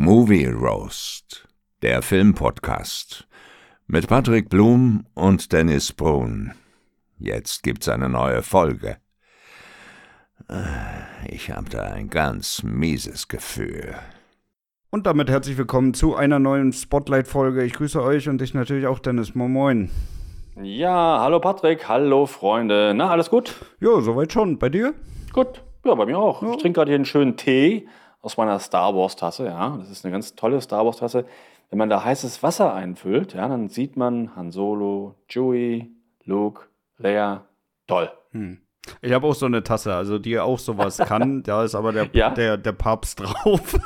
Movie Roast, der Filmpodcast mit Patrick Blum und Dennis Brun. Jetzt gibt's eine neue Folge. Ich habe da ein ganz mieses Gefühl. Und damit herzlich willkommen zu einer neuen Spotlight-Folge. Ich grüße euch und dich natürlich auch, Dennis. Moin Moin. Ja, hallo Patrick, hallo Freunde. Na, alles gut? Ja, soweit schon. Bei dir? Gut. Ja, bei mir auch. Ja. Ich trinke gerade hier einen schönen Tee aus meiner Star Wars Tasse. Ja, das ist eine ganz tolle Star Wars Tasse. Wenn man da heißes Wasser einfüllt, ja, dann sieht man Han Solo, Chewie, Luke, Leia. Toll. Hm. Ich habe auch so eine Tasse, also die auch sowas kann. Da ist aber der, ja? der, der Papst drauf.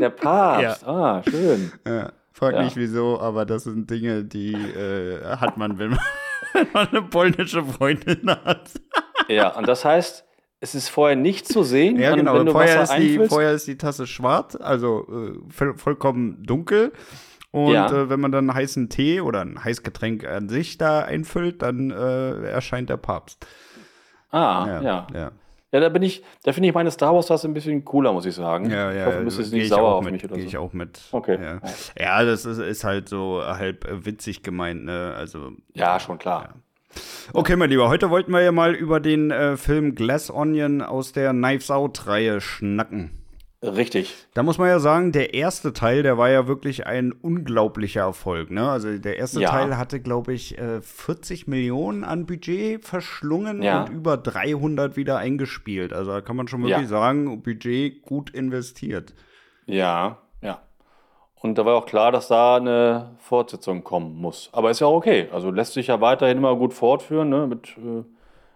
der Papst, ja. ah, schön. Ja. Frag ja. nicht wieso, aber das sind Dinge, die äh, hat man, wenn man, wenn man eine polnische Freundin hat. ja, und das heißt, es ist vorher nicht zu sehen. Ja, genau. Vorher ist, die, vorher ist, die, Tasse schwarz, also äh, vollkommen dunkel. Und ja. äh, wenn man dann einen heißen Tee oder ein Heißgetränk an sich da einfüllt, dann äh, erscheint der Papst. Ah, ja. Ja, ja. ja da bin ich, da finde ich meine Star Wars Tasse ein bisschen cooler, muss ich sagen. Ja, ja. Ich hoffe, du bist jetzt nicht sauer auf mich oder so. Gehe ich auch mit. Okay. Ja, ja das ist, ist, halt so halb witzig gemeint, ne? Also. Ja, schon klar. Okay, mein Lieber, heute wollten wir ja mal über den äh, Film Glass Onion aus der Knives Out-Reihe schnacken. Richtig. Da muss man ja sagen, der erste Teil, der war ja wirklich ein unglaublicher Erfolg. Ne? Also der erste ja. Teil hatte, glaube ich, 40 äh, Millionen an Budget verschlungen ja. und über 300 wieder eingespielt. Also da kann man schon wirklich ja. sagen, Budget gut investiert. Ja, und da war auch klar, dass da eine Fortsetzung kommen muss. Aber ist ja auch okay. Also lässt sich ja weiterhin immer gut fortführen. Ne? Mit, äh,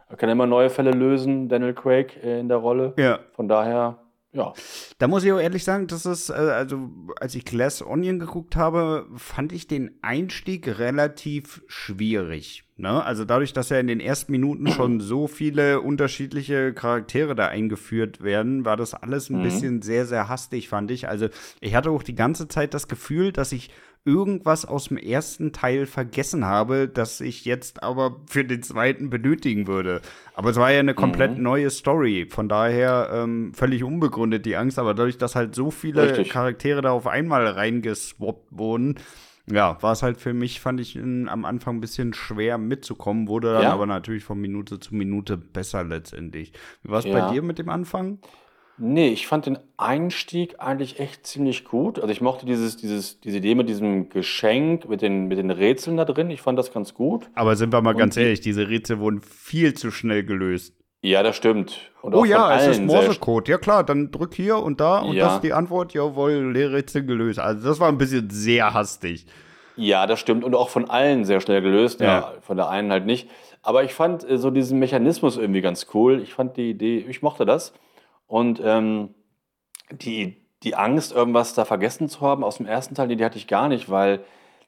er kann immer neue Fälle lösen, Daniel Craig äh, in der Rolle. Ja. Von daher ja. Da muss ich auch ehrlich sagen, das ist, äh, also als ich Glass Onion geguckt habe, fand ich den Einstieg relativ schwierig. Ne? Also dadurch, dass ja in den ersten Minuten schon so viele unterschiedliche Charaktere da eingeführt werden, war das alles ein mhm. bisschen sehr, sehr hastig, fand ich. Also ich hatte auch die ganze Zeit das Gefühl, dass ich irgendwas aus dem ersten Teil vergessen habe, das ich jetzt aber für den zweiten benötigen würde. Aber es war ja eine komplett mhm. neue Story. Von daher ähm, völlig unbegründet die Angst. Aber dadurch, dass halt so viele Richtig. Charaktere da auf einmal reingeswappt wurden, ja, war es halt für mich, fand ich in, am Anfang ein bisschen schwer mitzukommen, wurde dann ja. aber natürlich von Minute zu Minute besser letztendlich. Wie war es ja. bei dir mit dem Anfang? Nee, ich fand den Einstieg eigentlich echt ziemlich gut. Also ich mochte dieses, dieses, diese Idee mit diesem Geschenk, mit den, mit den Rätseln da drin. Ich fand das ganz gut. Aber sind wir mal Und ganz ehrlich, diese Rätsel wurden viel zu schnell gelöst. Ja, das stimmt. Und oh ja, es ist Morsecode. Ja klar, dann drück hier und da und ja. das ist die Antwort. Jawohl, Lehrrätsel gelöst. Also das war ein bisschen sehr hastig. Ja, das stimmt. Und auch von allen sehr schnell gelöst. Ja, ja von der einen halt nicht. Aber ich fand äh, so diesen Mechanismus irgendwie ganz cool. Ich fand die Idee, ich mochte das. Und ähm, die, die Angst, irgendwas da vergessen zu haben aus dem ersten Teil, die, die hatte ich gar nicht, weil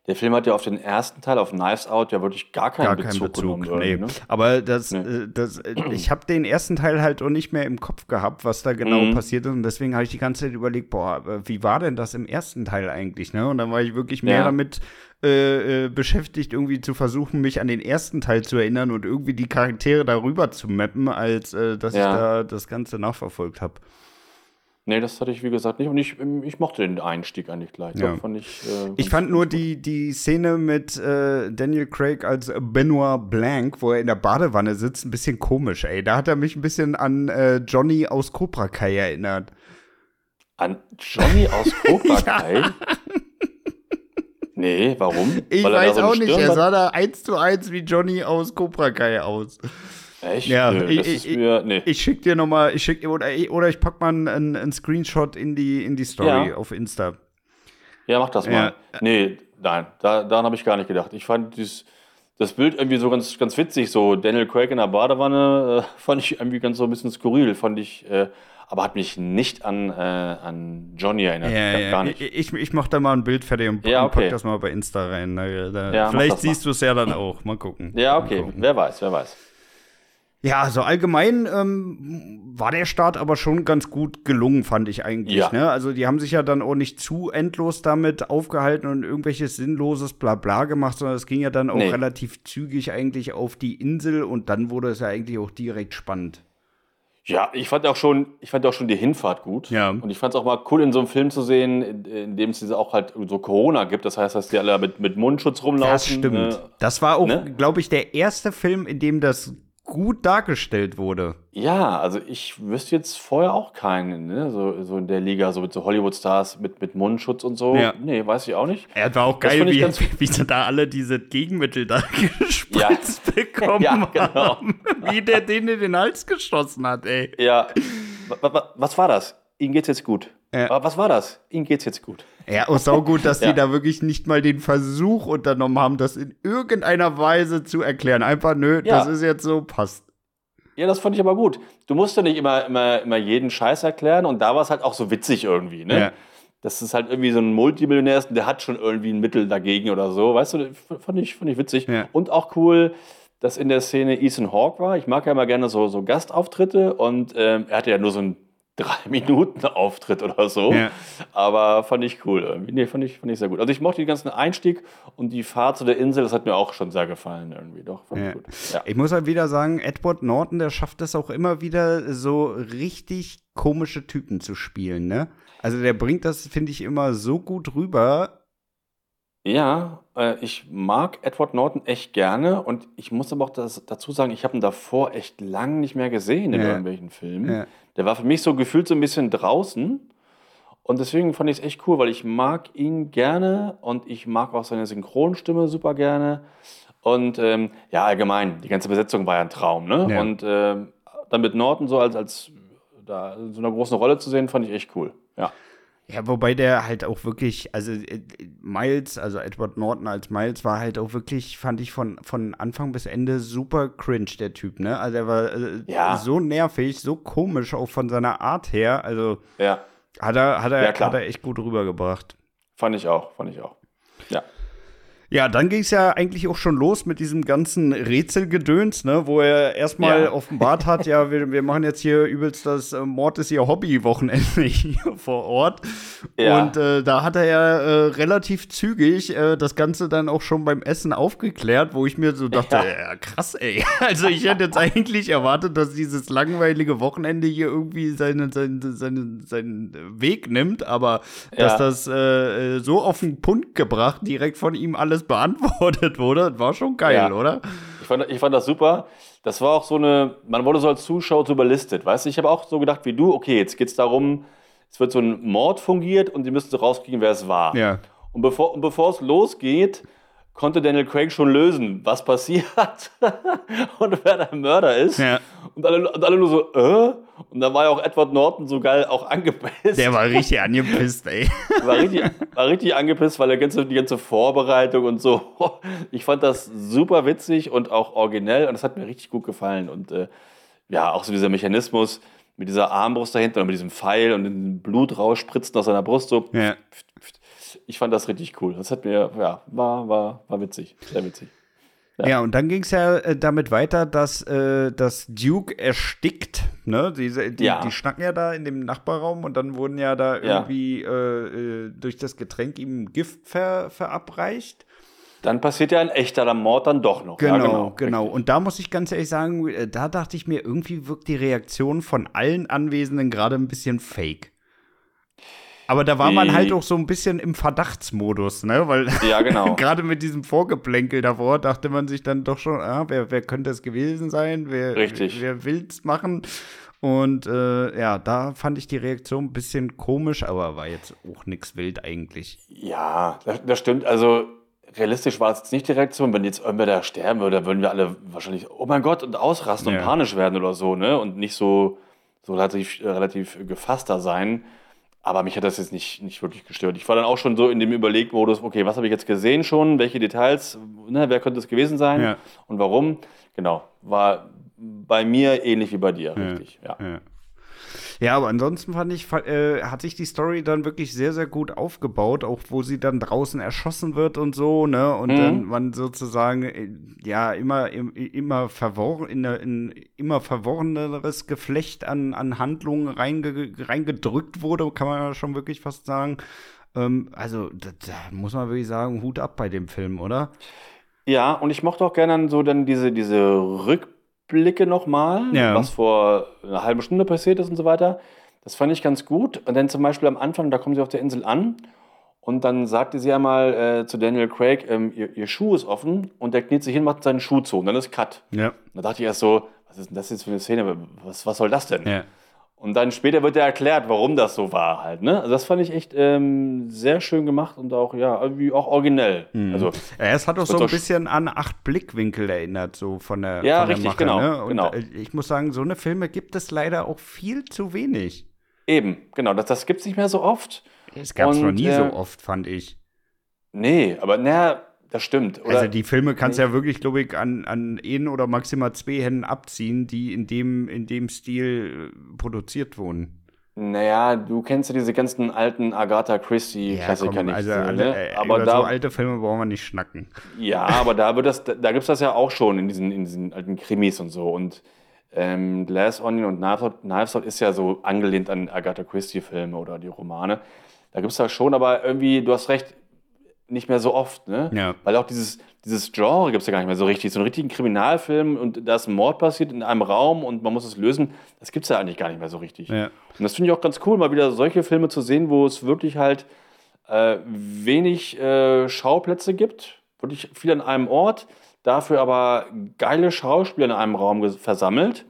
der Film hat ja auf den ersten Teil, auf Knives Out, ja wirklich gar keinen gar Bezug, keinen Bezug nee. ne? Aber das, nee. Äh, das, äh, ich habe den ersten Teil halt auch nicht mehr im Kopf gehabt, was da genau mhm. passiert ist. Und deswegen habe ich die ganze Zeit überlegt, boah, äh, wie war denn das im ersten Teil eigentlich? Ne? Und dann war ich wirklich mehr ja. damit äh, beschäftigt, irgendwie zu versuchen, mich an den ersten Teil zu erinnern und irgendwie die Charaktere darüber zu mappen, als äh, dass ja. ich da das Ganze nachverfolgt habe. Nee, das hatte ich wie gesagt nicht. Und ich, ich mochte den Einstieg eigentlich gleich. Ja. Fand ich, äh, ich fand nur die, die Szene mit äh, Daniel Craig als Benoit Blanc, wo er in der Badewanne sitzt, ein bisschen komisch, ey. Da hat er mich ein bisschen an äh, Johnny aus Cobra Kai erinnert. An Johnny aus Cobra Kai? ja. Nee, warum? Ich weiß so auch nicht. Er sah da eins zu eins wie Johnny aus Cobra Kai aus. Echt? Ja, Nö, ich, ich, mir, nee. ich schick dir nochmal, ich schick, oder, oder ich pack mal einen, einen Screenshot in die, in die Story ja. auf Insta. Ja, mach das mal. Ja. Nee, nein, da, daran habe ich gar nicht gedacht. Ich fand dieses, das Bild irgendwie so ganz, ganz witzig, so Daniel Craig in der Badewanne, äh, fand ich irgendwie ganz so ein bisschen skurril, fand ich, äh, aber hat mich nicht an, äh, an Johnny erinnert. Ja, ja, gar nicht. Ich, ich mach da mal ein Bild fertig und, ja, okay. pack das mal bei Insta rein. Da, da, vielleicht siehst du es ja dann auch. Mal gucken. Ja, okay. Wer weiß, wer weiß. Ja, also allgemein ähm, war der Start aber schon ganz gut gelungen, fand ich eigentlich. Ja. Ne? Also die haben sich ja dann auch nicht zu endlos damit aufgehalten und irgendwelches sinnloses Blabla gemacht, sondern es ging ja dann auch nee. relativ zügig eigentlich auf die Insel und dann wurde es ja eigentlich auch direkt spannend. Ja, ich fand auch schon, ich fand auch schon die Hinfahrt gut. Ja. Und ich fand es auch mal cool, in so einem Film zu sehen, in, in dem es diese auch halt so Corona gibt. Das heißt, dass die alle mit, mit Mundschutz rumlaufen. Das stimmt. ne? Das war auch, Ne? glaube ich, der erste Film, in dem das gut dargestellt wurde. Ja, also ich wüsste jetzt vorher auch keinen, ne? so, so in der Liga, so mit so Hollywood-Stars mit, mit Mundschutz und so. Ja. Nee, weiß ich auch nicht. Er war auch Das geil, wie, ganz- wie sie da alle diese Gegenmittel da gespritzt bekommen Ja, genau. haben. Wie der den in den Hals geschossen hat, ey. Ja, wa- wa- was war das? Ihnen geht's jetzt gut. Ja. Aber Was war das? Ihnen geht's jetzt gut. Ja, auch saugut, dass Ja. die da wirklich nicht mal den Versuch unternommen haben, das in irgendeiner Weise zu erklären. Einfach, nö, Ja. das ist jetzt so, passt. Ja, das fand ich aber gut. Du musst ja nicht immer, immer, immer jeden Scheiß erklären und da war es halt auch so witzig irgendwie, ne? Ja. Das ist halt irgendwie so ein Multimillionär ist und der hat schon irgendwie ein Mittel dagegen oder so, weißt du, das fand ich, fand ich witzig. Und auch cool, dass in der Szene Ethan Hawke war. Ich mag ja immer gerne so, so Gastauftritte und ähm, er hatte ja nur so einen drei Minuten Auftritt oder so. Ja. Aber fand ich cool. Nee, fand ich, fand ich sehr gut. Also ich mochte den ganzen Einstieg und die Fahrt zu der Insel, das hat mir auch schon sehr gefallen irgendwie. Doch, fand Ja. ich gut. Ja. Ich muss halt wieder sagen, Edward Norton, der schafft es auch immer wieder, so richtig komische Typen zu spielen, ne? Also der bringt das, finde ich, immer so gut rüber. Ja, äh, ich mag Edward Norton echt gerne und ich muss aber auch das, dazu sagen, ich habe ihn davor echt lang nicht mehr gesehen in Ja. irgendwelchen Filmen. Ja. Der war für mich so gefühlt so ein bisschen draußen und deswegen fand ich es echt cool, weil ich mag ihn gerne und ich mag auch seine Synchronstimme super gerne und ähm, ja, allgemein, die ganze Besetzung war ja ein Traum, ne? Ja. Und ähm, dann mit Norton so als, als da in so einer großen Rolle zu sehen, fand ich echt cool. Ja. Ja, wobei der halt auch wirklich, also äh, Miles, also Edward Norton als Miles war halt auch wirklich, fand ich von, von Anfang bis Ende super cringe, der Typ, ne? Also er war äh, Ja. so nervig, so komisch, auch von seiner Art her. Also Ja, hat er, hat er, Ja, klar. hat er echt gut rübergebracht. fand ich auch, fand ich auch. Ja. Ja, dann ging es ja eigentlich auch schon los mit diesem ganzen Rätselgedöns, ne, wo er erstmal Ja. offenbart hat, ja, wir, wir machen jetzt hier übelst das äh, Mord ist ihr Hobby-Wochenende hier vor Ort. Ja. Und äh, da hat er ja äh, relativ zügig äh, das Ganze dann auch schon beim Essen aufgeklärt, wo ich mir so dachte, Ja. ja. krass, ey. Also ich hätte jetzt eigentlich erwartet, dass dieses langweilige Wochenende hier irgendwie seinen, seinen, seinen, seinen Weg nimmt, aber dass das äh, äh, so auf den Punkt gebracht, direkt von ihm alles beantwortet wurde, war schon geil, Ja. oder? Ich fand, ich fand das super. Das war auch so eine, man wurde so als Zuschauer so überlistet, weißt du? Ich habe auch so gedacht wie du, okay, jetzt geht es darum, es wird so ein Mord fungiert und die müssen so rauskriegen, wer es war. Ja. Und bevor, und bevor es losgeht, konnte Daniel Craig schon lösen, was passiert und wer der Mörder ist. Ja. Und, alle, und alle nur so, äh? Und dann war ja auch Edward Norton so geil auch angepisst. Der war richtig angepisst, ey. war richtig, war richtig angepisst, weil der ganze, die ganze Vorbereitung und so. Ich fand das super witzig und auch originell und das hat mir richtig gut gefallen. Und äh, ja, auch so dieser Mechanismus mit dieser Armbrust dahinter und mit diesem Pfeil und dem Blut rausspritzen aus seiner Brust. So. Ja. Ich fand das richtig cool. Das hat mir, ja, war, war, war witzig. Sehr witzig. Ja, und dann ging es ja äh, damit weiter, dass äh, das Duke erstickt. Ne? Diese, die, Ja. die schnacken ja da in dem Nachbarraum und dann wurden ja da Ja. irgendwie äh, äh, durch das Getränk ihm Gift ver, verabreicht. Dann passiert ja ein echter Mord dann doch noch. Genau, ja, genau. richtig. Und da muss ich ganz ehrlich sagen, äh, da dachte ich mir, irgendwie wirkt die Reaktion von allen Anwesenden gerade ein bisschen fake. Aber da war man halt auch so ein bisschen im Verdachtsmodus, ne? Weil Ja, genau. gerade mit diesem Vorgeplänkel davor dachte man sich dann doch schon, ah, wer, wer könnte es gewesen sein? Wer, Richtig. wer will's machen? Und äh, ja, da fand ich die Reaktion ein bisschen komisch, aber war jetzt auch nichts wild eigentlich. Ja, das, das stimmt. Also realistisch war es jetzt nicht die Reaktion. Wenn jetzt irgendwer da sterben würde, würden wir alle wahrscheinlich, oh mein Gott, und ausrasten Ja. und panisch werden oder so, ne? Und nicht so, so relativ, äh, relativ gefasster sein. Aber mich hat das jetzt nicht, nicht wirklich gestört. Ich war dann auch schon so in dem Überlegmodus, okay, was habe ich jetzt gesehen schon? Welche Details? Ne, wer könnte es gewesen sein? Ja. Und warum? Genau, war bei mir ähnlich wie bei dir, richtig. Ja. Ja. Aber ansonsten fand ich, äh, hat sich die Story dann wirklich sehr, sehr gut aufgebaut, auch wo sie dann draußen erschossen wird und so, ne? Und Mhm. dann man sozusagen, äh, ja, immer, im- immer verworren, in, eine- in immer verworreneres Geflecht an, an Handlungen reinge, reingedrückt wurde, kann man ja schon wirklich fast sagen. Ähm, also, da, muss man wirklich sagen, Hut ab bei dem Film, oder? Ja, und ich mochte auch gerne dann so dann diese, diese Blicke nochmal, Ja. was vor einer halben Stunde passiert ist und so weiter. Das fand ich ganz gut. Und dann zum Beispiel am Anfang, da kommen sie auf der Insel an und dann sagte sie einmal äh, zu Daniel Craig, ähm, ihr, ihr Schuh ist offen und der kniet sich hin, macht seinen Schuh zu und dann ist Cut. Ja. Da dachte ich erst so, was ist denn das jetzt für eine Szene? Was, was soll das denn? Ja. Und dann später wird ja erklärt, warum das so war halt. Ne? Also das fand ich echt ähm, sehr schön gemacht und auch, ja, irgendwie auch originell. Also, Ja, es hat auch so ein bisschen an acht Blickwinkel erinnert, so von der, Ja, von der richtig, Mache, genau, Ne? Genau. äh, ich muss sagen, so eine Filme gibt es leider auch viel zu wenig. eben, genau, das, das gibt es nicht mehr so oft. Es gab es noch nie äh, so oft, fand ich. Nee, aber naja, das stimmt. Oder, also die Filme kannst du ja wirklich, glaube ich, an, an ein oder maximal zwei Händen abziehen, die in dem, in dem Stil äh, produziert wurden. naja, du kennst ja diese ganzen alten Agatha Christie-Klassiker komm, nicht. also ne? äh, aber über da, so alte Filme brauchen wir nicht schnacken. Ja, aber da wird das, da, da gibt es das ja auch schon in diesen, in diesen alten Krimis und so. Und ähm, Glass Onion und Knives Out, Knives Out ist ja so angelehnt an Agatha Christie-Filme oder die Romane. Da gibt es das schon, aber irgendwie, du hast recht, nicht mehr so oft, ne? Ja. Weil auch dieses, dieses Genre gibt es ja gar nicht mehr so richtig. So einen richtigen Kriminalfilm und da ist ein Mord passiert in einem Raum und man muss es lösen, das gibt es ja eigentlich gar nicht mehr so richtig. Ja. Und das finde ich auch ganz cool, mal wieder solche Filme zu sehen, wo es wirklich halt äh, wenig äh, Schauplätze gibt, wirklich viel an einem Ort, dafür aber geile Schauspieler in einem Raum versammelt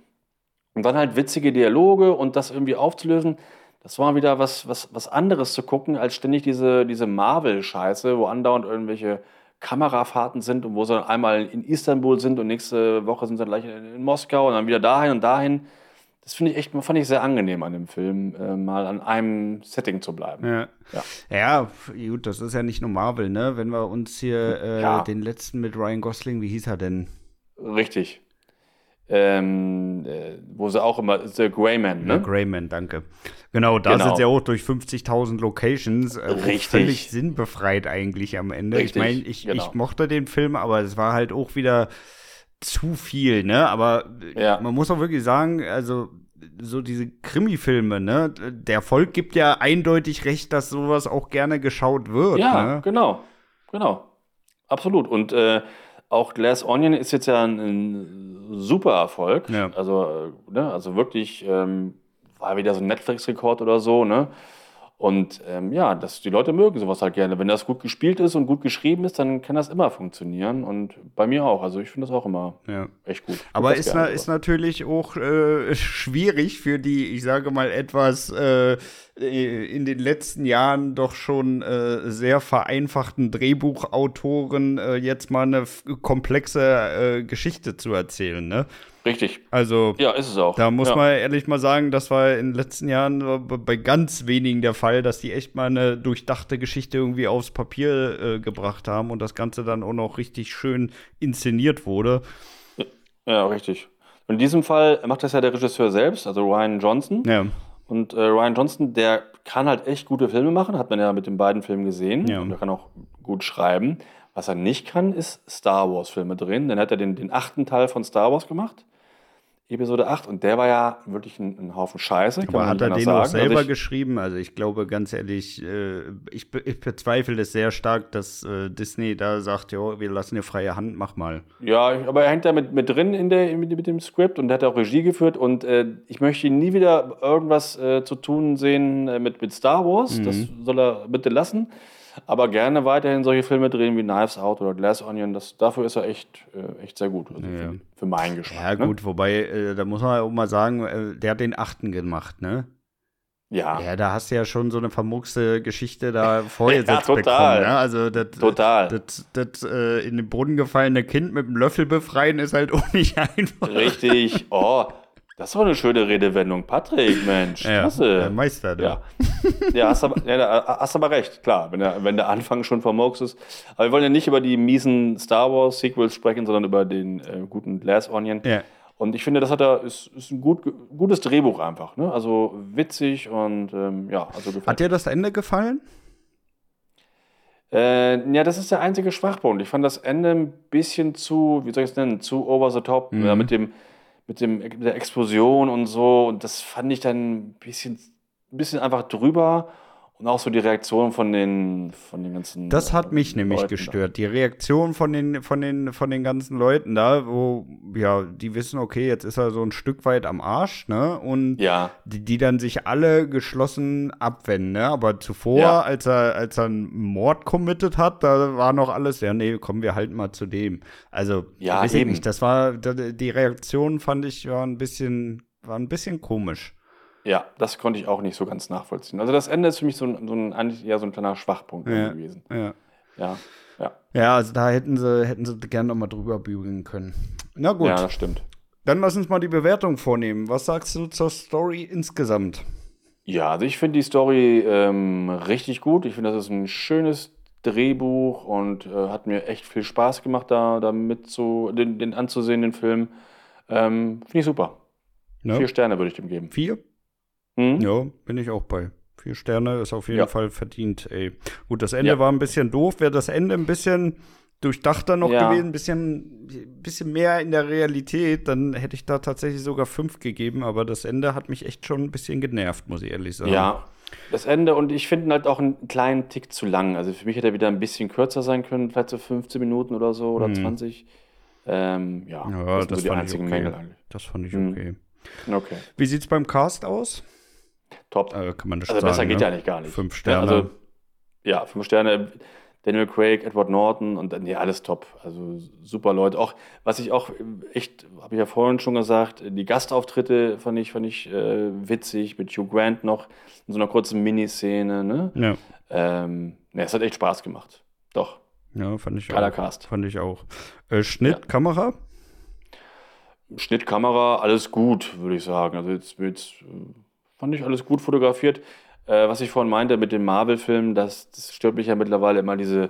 und dann halt witzige Dialoge und das irgendwie aufzulösen. Das war wieder was, was, was anderes zu gucken, als ständig diese, diese Marvel-Scheiße, wo andauernd irgendwelche Kamerafahrten sind und wo sie dann einmal in Istanbul sind und nächste Woche sind sie gleich in, in Moskau und dann wieder dahin und dahin. Das finde ich echt, fand ich sehr angenehm an dem Film, äh, mal an einem Setting zu bleiben. Ja. Ja. ja, gut, das ist ja nicht nur Marvel, ne? Wenn wir uns hier äh, Ja. den letzten mit Ryan Gosling, wie hieß er denn? Richtig. Ähm, äh, wo sie auch immer, The Greyman, Ne? ne? Greyman, danke. Genau, da Genau. sind sie auch durch 50.000 Locations äh, Richtig. völlig sinnbefreit eigentlich am Ende. Richtig, ich meine, ich, genau. ich mochte den Film, aber es war halt auch wieder zu viel, ne? Aber äh, Ja. man muss auch wirklich sagen, also so diese Krimi-Filme, ne? Der Volk gibt ja eindeutig recht, dass sowas auch gerne geschaut wird. Ja, ne? genau. Genau. Absolut. Und äh, auch Glass Onion ist jetzt ja ein, ein super Erfolg. Ja. Also, äh, ne, also wirklich ähm, war wieder so ein Netflix-Rekord oder so, ne? Und ähm, ja, das, die Leute mögen sowas halt gerne. Wenn das gut gespielt ist und gut geschrieben ist, dann kann das immer funktionieren. Und bei mir auch. Also ich finde das auch immer Ja. echt gut. Aber ist, na, ist natürlich auch äh, schwierig für die, ich sage mal, etwas äh, in den letzten Jahren doch schon äh, sehr vereinfachten Drehbuchautoren äh, jetzt mal eine komplexe äh, Geschichte zu erzählen. Ne? Richtig. Also Ja, ist es auch. da muss ja. man ehrlich mal sagen, das war in den letzten Jahren äh, bei ganz wenigen der Fall, dass die echt mal eine durchdachte Geschichte irgendwie aufs Papier äh, gebracht haben und das Ganze dann auch noch richtig schön inszeniert wurde. Ja, richtig. In diesem Fall macht das ja der Regisseur selbst, also Ryan Johnson. Ja. Und äh, Ryan Johnson, der kann halt echt gute Filme machen, hat man ja mit den beiden Filmen gesehen. Ja. Und er kann auch gut schreiben. Was er nicht kann, ist Star Wars-Filme drehen. Dann hat er den, den achten Teil von Star Wars gemacht. Episode 8. Und der war ja wirklich ein, ein Haufen Scheiße. kann Aber hat er den auch sagen. selber Also ich, geschrieben? Also ich glaube ganz ehrlich, äh, ich, ich bezweifle es sehr stark, dass äh, Disney da sagt, ja, wir lassen dir freie Hand, mach mal. Ja, aber er hängt da mit, mit drin in der, mit, mit dem Skript und hat auch Regie geführt. Und äh, ich möchte ihn nie wieder irgendwas äh, zu tun sehen äh, mit, mit Star Wars. Mhm. Das soll er bitte lassen. Aber gerne weiterhin solche Filme drehen wie Knives Out oder Glass Onion. Das, dafür ist er echt, äh, echt sehr gut. Also Ja. für, für meinen Geschmack. Ja ne? gut, wobei, äh, da muss man auch mal sagen, äh, der hat den achten gemacht, ne? Ja, Ja, da hast du ja schon so eine vermuckste Geschichte da vorgesetzt Ja, total. bekommen. Ne? Also das, Total. das, das äh, in den Boden gefallene Kind mit dem Löffel befreien ist halt auch nicht einfach. richtig. Oh, das war eine schöne Redewendung. Patrick, Mensch. Ja, klasse. der Meister, du. Ja, ja, hast, aber, ja da hast aber recht, klar, wenn der, wenn der Anfang schon vermurks ist. Aber wir wollen ja nicht über die miesen Star Wars Sequels sprechen, sondern über den äh, guten Glass Onion. Ja. Und ich finde, das hat er, ist, ist ein gut, gutes Drehbuch einfach. Ne? Also witzig und ähm, ja, also gefällt Hat dir das Ende gefallen? Äh, ja, das ist der einzige Schwachpunkt. Ich fand das Ende ein bisschen zu, wie soll ich es nennen, zu over the top. Mhm. Ja, mit, dem, mit, dem, mit der Explosion und so. Und das fand ich dann ein bisschen, ein bisschen einfach drüber. Und auch so die Reaktion von den, von den ganzen. Das hat mich nämlich Leuten gestört. Die Reaktion von den, von, den, von den ganzen Leuten da, wo, ja, die wissen, okay, jetzt ist er so ein Stück weit am Arsch, ne? Und Ja. die, die dann sich alle geschlossen abwenden, ne? Aber zuvor, Ja. als er, als er einen Mord committed hat, da war noch alles, ja, nee, kommen wir halt mal zu dem. Also, Ja, weiß ich eben. nicht, das war, da- die Reaktion fand ich, war ein bisschen, war ein bisschen komisch. Ja, das konnte ich auch nicht so ganz nachvollziehen. Also das Ende ist für mich so ein, so ein, eher so ein kleiner Schwachpunkt Ja. gewesen. Ja. Ja, ja. Ja, also da hätten sie, hätten sie gerne noch mal drüber bügeln können. Na gut, Ja, das stimmt. dann lass uns mal die Bewertung vornehmen. Was sagst du zur Story insgesamt? Ja, also ich finde die Story ähm, richtig gut. Ich finde, das ist ein schönes Drehbuch und äh, hat mir echt viel Spaß gemacht, da, da mit zu, den, den anzusehen, den Film. Ähm, finde ich super. Ne? Vier Sterne würde ich dem geben. Vier? Hm? Ja, bin ich auch bei. Vier Sterne ist auf jeden Ja. Fall verdient, ey. Gut, das Ende Ja. war ein bisschen doof. Wäre das Ende ein bisschen durchdachter noch Ja. gewesen, ein bisschen, bisschen mehr in der Realität, dann hätte ich da tatsächlich sogar fünf gegeben. Aber das Ende hat mich echt schon ein bisschen genervt, muss ich ehrlich sagen. Ja, das Ende und ich finde halt auch einen kleinen Tick zu lang. Also für mich hätte er wieder ein bisschen kürzer sein können, vielleicht so 15 Minuten oder so oder 20. Ähm, ja, Ja, das das so die fand ich einzigen okay. Mängel eigentlich. Das fand ich okay. Okay, Wie sieht's beim Cast aus? Top. Äh, kann man das Also sagen, besser geht ne? ja eigentlich gar nicht. Fünf Ja, Sterne. also, ja, fünf Sterne. Daniel Craig, Edward Norton und ja, alles top. Also super Leute. Auch, was ich auch echt, habe ich ja vorhin schon gesagt, die Gastauftritte fand ich, fand ich äh, witzig, mit Hugh Grant noch in so einer kurzen Miniszene. Ne? ja. Ähm, ne, es hat echt Spaß gemacht. Doch. ja, fand ich Geiler auch. Cast. Fand ich auch. Äh, Schnitt, Ja. Kamera? Schnitt, Kamera, alles gut, würde ich sagen. Also jetzt, jetzt äh, fand ich alles gut fotografiert. Äh, was ich vorhin meinte mit dem Marvel-Film, das, das stört mich ja mittlerweile immer diese,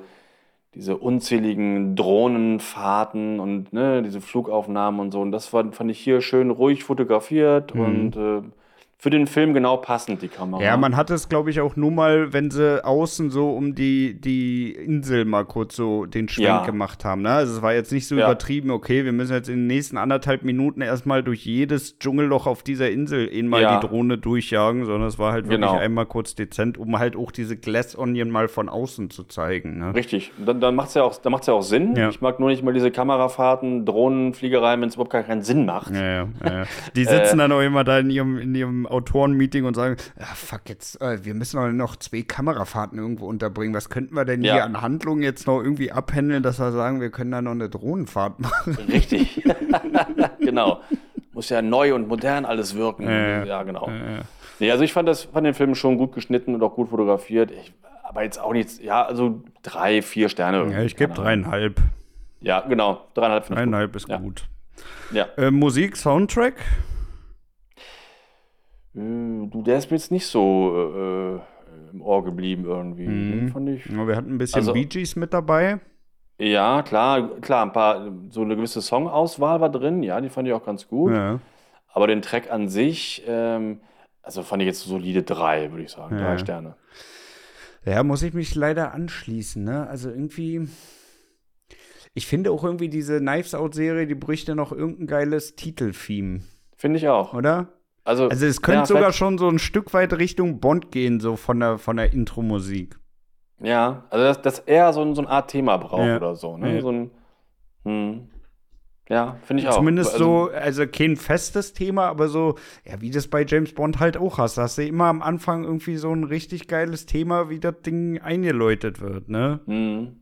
diese unzähligen Drohnenfahrten und ne, diese Flugaufnahmen und so. Und das war, fand ich hier schön ruhig fotografiert Mhm. und äh, für den Film genau passend, die Kamera. Ja, man hat es, glaube ich, auch nur mal, wenn sie außen so um die, die Insel mal kurz so den Schwenk Ja. gemacht haben. Ne? Also es war jetzt nicht so Ja. übertrieben, okay, wir müssen jetzt in den nächsten anderthalb Minuten erstmal durch jedes Dschungelloch auf dieser Insel eben mal Ja. die Drohne durchjagen, sondern es war halt wirklich Genau. einmal kurz dezent, um halt auch diese Glass Onion mal von außen zu zeigen. Ne? Richtig, dann, dann macht es ja, auch- dann macht's ja auch Sinn. Ich mag nur nicht mal diese Kamerafahrten, Drohnenfliegerei, wenn es überhaupt gar keinen Sinn macht. Die Äh. sitzen dann auch immer da in ihrem, in ihrem Autorenmeeting und sagen, ja, fuck, jetzt, äh, wir müssen noch zwei Kamerafahrten irgendwo unterbringen. Was könnten wir denn Ja. hier an Handlungen jetzt noch irgendwie abhändeln, dass wir sagen, wir können da noch eine Drohnenfahrt machen? Richtig. genau. Muss ja neu und modern alles wirken. Ja, Ja, genau. ja. Nee, also ich fand, das, fand den Film schon gut geschnitten und auch gut fotografiert. Ich, aber jetzt auch nichts, ja, also drei, vier Sterne. Ja, ich gebe dreieinhalb. Ja, genau. Dreieinhalb, ich gut. Dreieinhalb ist Ja. gut. Ja. Äh, Musik, Soundtrack? Äh, Du, der ist mir jetzt nicht so äh, im Ohr geblieben irgendwie. Mhm. Fand ich. Ja, wir hatten ein bisschen Also- Bee Gees mit dabei. Ja, klar, klar, ein paar, so eine gewisse Songauswahl war drin, ja, die fand ich auch ganz gut. Ja. Aber den Track an sich, ähm, also fand ich jetzt solide drei, würde ich sagen. Ja. Drei Sterne. ja, muss ich mich leider anschließen, ne? Also irgendwie. Ich finde auch irgendwie diese Knives Out-Serie, die bräuchte noch irgendein geiles Titeltheme, Finde ich auch. oder? Also, Also es könnte ja, sogar schon so ein Stück weit Richtung Bond gehen, so von der, von der Intro-Musik. Ja, also dass, dass er so, ein- so eine Art Thema braucht Ja. oder so. Ne? Ja. So ein, hm, ja, finde ich auch. Zumindest also, so, also kein festes Thema, aber so, ja, wie das bei James Bond halt auch hast. Da hast du immer am Anfang irgendwie so ein richtig geiles Thema, wie das Ding eingeläutet wird, ne? Hm.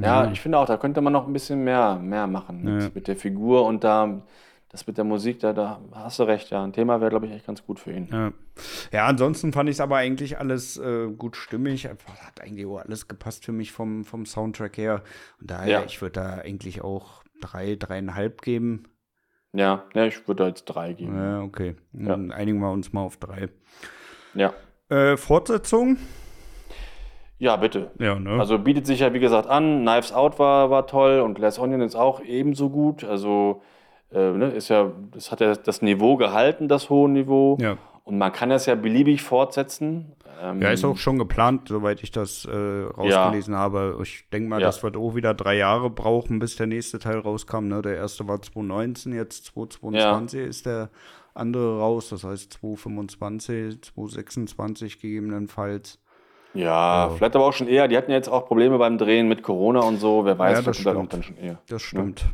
Ja, ich finde auch, da könnte man noch ein bisschen mehr, mehr machen mit, Ja. mit der Figur und da, das mit der Musik, da, da hast du recht, ja. Ein Thema wäre, glaube ich, echt ganz gut für ihn. Ja. ja, ansonsten fand ich es aber eigentlich alles äh, gut stimmig. Hat eigentlich auch alles gepasst für mich vom, vom Soundtrack her. Und daher, Ja. ich würde da eigentlich auch drei, dreieinhalb geben. Ja, ja ich würde da jetzt drei geben. Ja, okay. Dann einigen wir uns mal auf drei. Ja. Äh, Fortsetzung? Ja, bitte. Ja, ne? Also bietet sich ja, wie gesagt, an. Knives Out war, war toll und Glass Onion ist auch ebenso gut. Also äh, ne, ist ja, das hat ja das Niveau gehalten, das hohe Niveau. ja. Und man kann das ja beliebig fortsetzen. Ähm, Ja, ist auch schon geplant, soweit ich das äh, rausgelesen habe. Ich denke mal, Ja. das wird auch wieder drei Jahre brauchen, bis der nächste Teil rauskam. Ne? Der erste war 2019, jetzt 2022 ist der andere raus, das heißt 2025, 2026 gegebenenfalls. Ja, Ja. vielleicht aber auch schon eher. Die hatten ja jetzt auch Probleme beim Drehen mit Corona und so. Wer weiß, Ja, das vielleicht stimmt. dann auch dann schon eher. Das stimmt.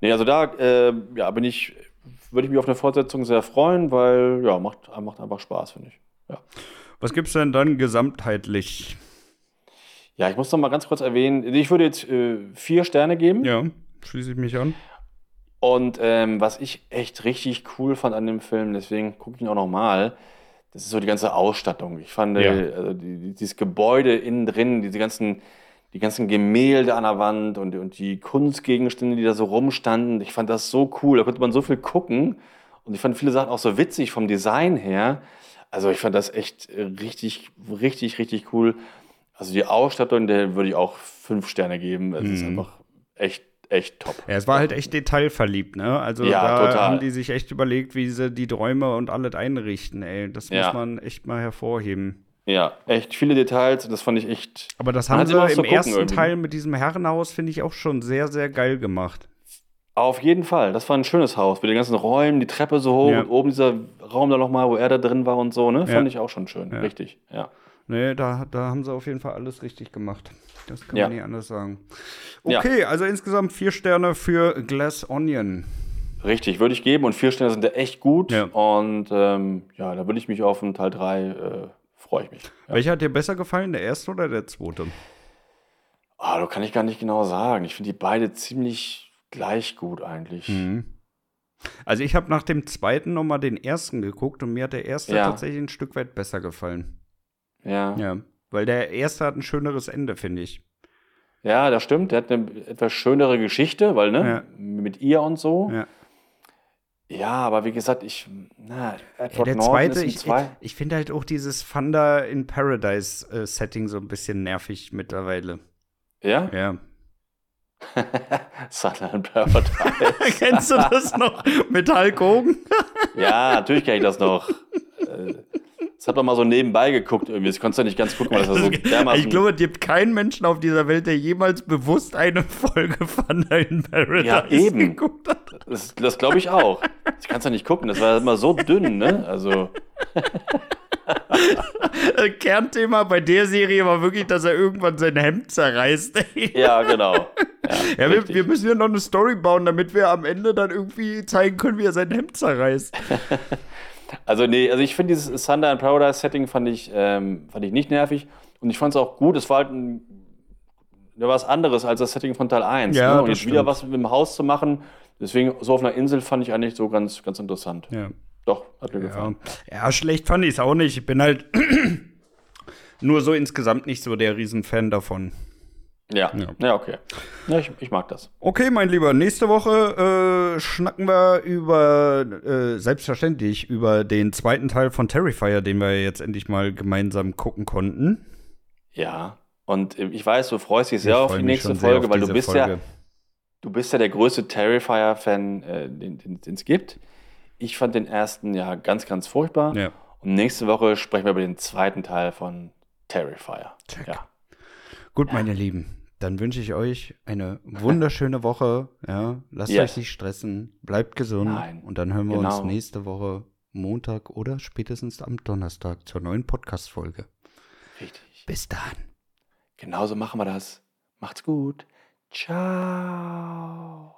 Nee, also da äh, ja, bin ich, würde ich mich auf eine Fortsetzung sehr freuen, weil ja, macht, macht einfach Spaß, finde ich. Ja. Was gibt's denn dann gesamtheitlich? ja, ich muss noch mal ganz kurz erwähnen, ich würde jetzt äh, vier Sterne geben. Ja, schließe ich mich an. Und ähm, was ich echt richtig cool fand an dem Film, deswegen gucke ich ihn auch noch mal, das ist so die ganze Ausstattung. Ich fand Ja. äh, also die, die, dieses Gebäude innen drin, diese ganzen, die ganzen Gemälde an der Wand und, und die Kunstgegenstände, die da so rumstanden, ich fand das so cool. Da konnte man so viel gucken. Und ich fand viele Sachen auch so witzig vom Design her. Also ich fand das echt richtig, richtig, richtig cool. Also die Ausstattung, der würde ich auch fünf Sterne geben. Es ist Mhm. einfach echt, echt top. Ja, es war halt echt detailverliebt, ne? Also Ja, da total. haben die sich echt überlegt, wie sie die Träume und alles einrichten, ey. Das Ja. muss man echt mal hervorheben. Ja, echt viele Details. Das fand ich echt. Aber das haben sie im gucken ersten irgendwie. Teil mit diesem Herrenhaus, finde ich, auch schon sehr, sehr geil gemacht. Auf jeden Fall. Das war ein schönes Haus mit den ganzen Räumen, die Treppe so hoch Ja. und oben dieser Raum da nochmal, wo er da drin war und so, ne? Ja. Fand ich auch schon schön. Ja. Richtig, ja. Nee, da, da haben sie auf jeden Fall alles richtig gemacht. Das kann man nicht anders sagen. Okay, also insgesamt vier Sterne für Glass Onion. Richtig, würde ich geben. Und vier Sterne sind da echt gut. Und ähm, ja, da würde ich mich auf den Teil 3 äh, freue ich mich. Ja. Welcher hat dir besser gefallen, der erste oder der zweite? Ah, da kann ich gar nicht genau sagen. Ich finde die beide ziemlich gleich gut eigentlich. Mhm. Also ich habe nach dem zweiten noch mal den ersten geguckt und mir hat der erste Ja. tatsächlich ein Stück weit besser gefallen. Ja. Ja, weil der erste hat ein schöneres Ende, finde ich. ja, das stimmt. Der hat eine etwas schönere Geschichte, weil, ne? Ja. Mit ihr und so. Ja. Ja, aber wie gesagt, ich, na, Ja, Edward der Norton zweite, ich, zwei. ich finde halt auch dieses Thunder in Paradise-Setting so ein bisschen nervig mittlerweile. Ja? Ja. Sunland Paradise. Kennst du das noch Hogan? ja, natürlich kenne ich das noch. Das hat man mal so nebenbei geguckt irgendwie. Das konntest du nicht ganz gucken, weil das war so dermaßen. ich glaube, es gibt keinen Menschen auf dieser Welt, der jemals bewusst eine Folge Thunder in Paradise Ja, eben. geguckt hat. das das glaube ich auch. Das kannst du nicht gucken. Das war immer so dünn, ne? Also, Kernthema bei der Serie war wirklich, dass er irgendwann sein Hemd zerreißt. ja, genau. Ja, wir, richtig. wir müssen ja noch eine Story bauen, damit wir am Ende dann irgendwie zeigen können, wie er sein Hemd zerreißt. Also, nee, also ich finde dieses Thunder and Paradise Setting fand ich, ähm, fand ich nicht nervig. Und ich fand es auch gut. Es war halt ein, ja, was anderes als das Setting von Teil 1. Ja, ne? Und jetzt wieder was mit dem Haus zu machen. Deswegen, so auf einer Insel fand ich eigentlich so ganz, ganz interessant. Ja. Doch, hat mir Ja, gefallen. ja schlecht fand ich es auch nicht. Ich bin halt nur so insgesamt nicht so der Riesenfan davon. Ja, Ja. ja, okay. Ja, ich, ich mag das. Okay, mein Lieber, nächste Woche äh, schnacken wir über, äh, selbstverständlich, über den zweiten Teil von Terrifier, den wir jetzt endlich mal gemeinsam gucken konnten. Ja. Und äh, ich weiß, du freust dich sehr Ich auf die nächste Folge, auf weil du bist ja, Folge. du bist ja der größte Terrifier-Fan, äh, den es gibt. Ich fand den ersten ja ganz, ganz furchtbar. Ja. Und nächste Woche sprechen wir über den zweiten Teil von Terrifier. Check. Ja. Gut, meine Lieben, dann wünsche ich euch eine wunderschöne Woche. Ja, lasst Yes. euch nicht stressen, bleibt gesund Nein, und dann hören wir uns genau. nächste Woche Montag oder spätestens am Donnerstag zur neuen Podcast-Folge. Richtig. Bis dann. Genauso machen wir das. Macht's gut. Ciao.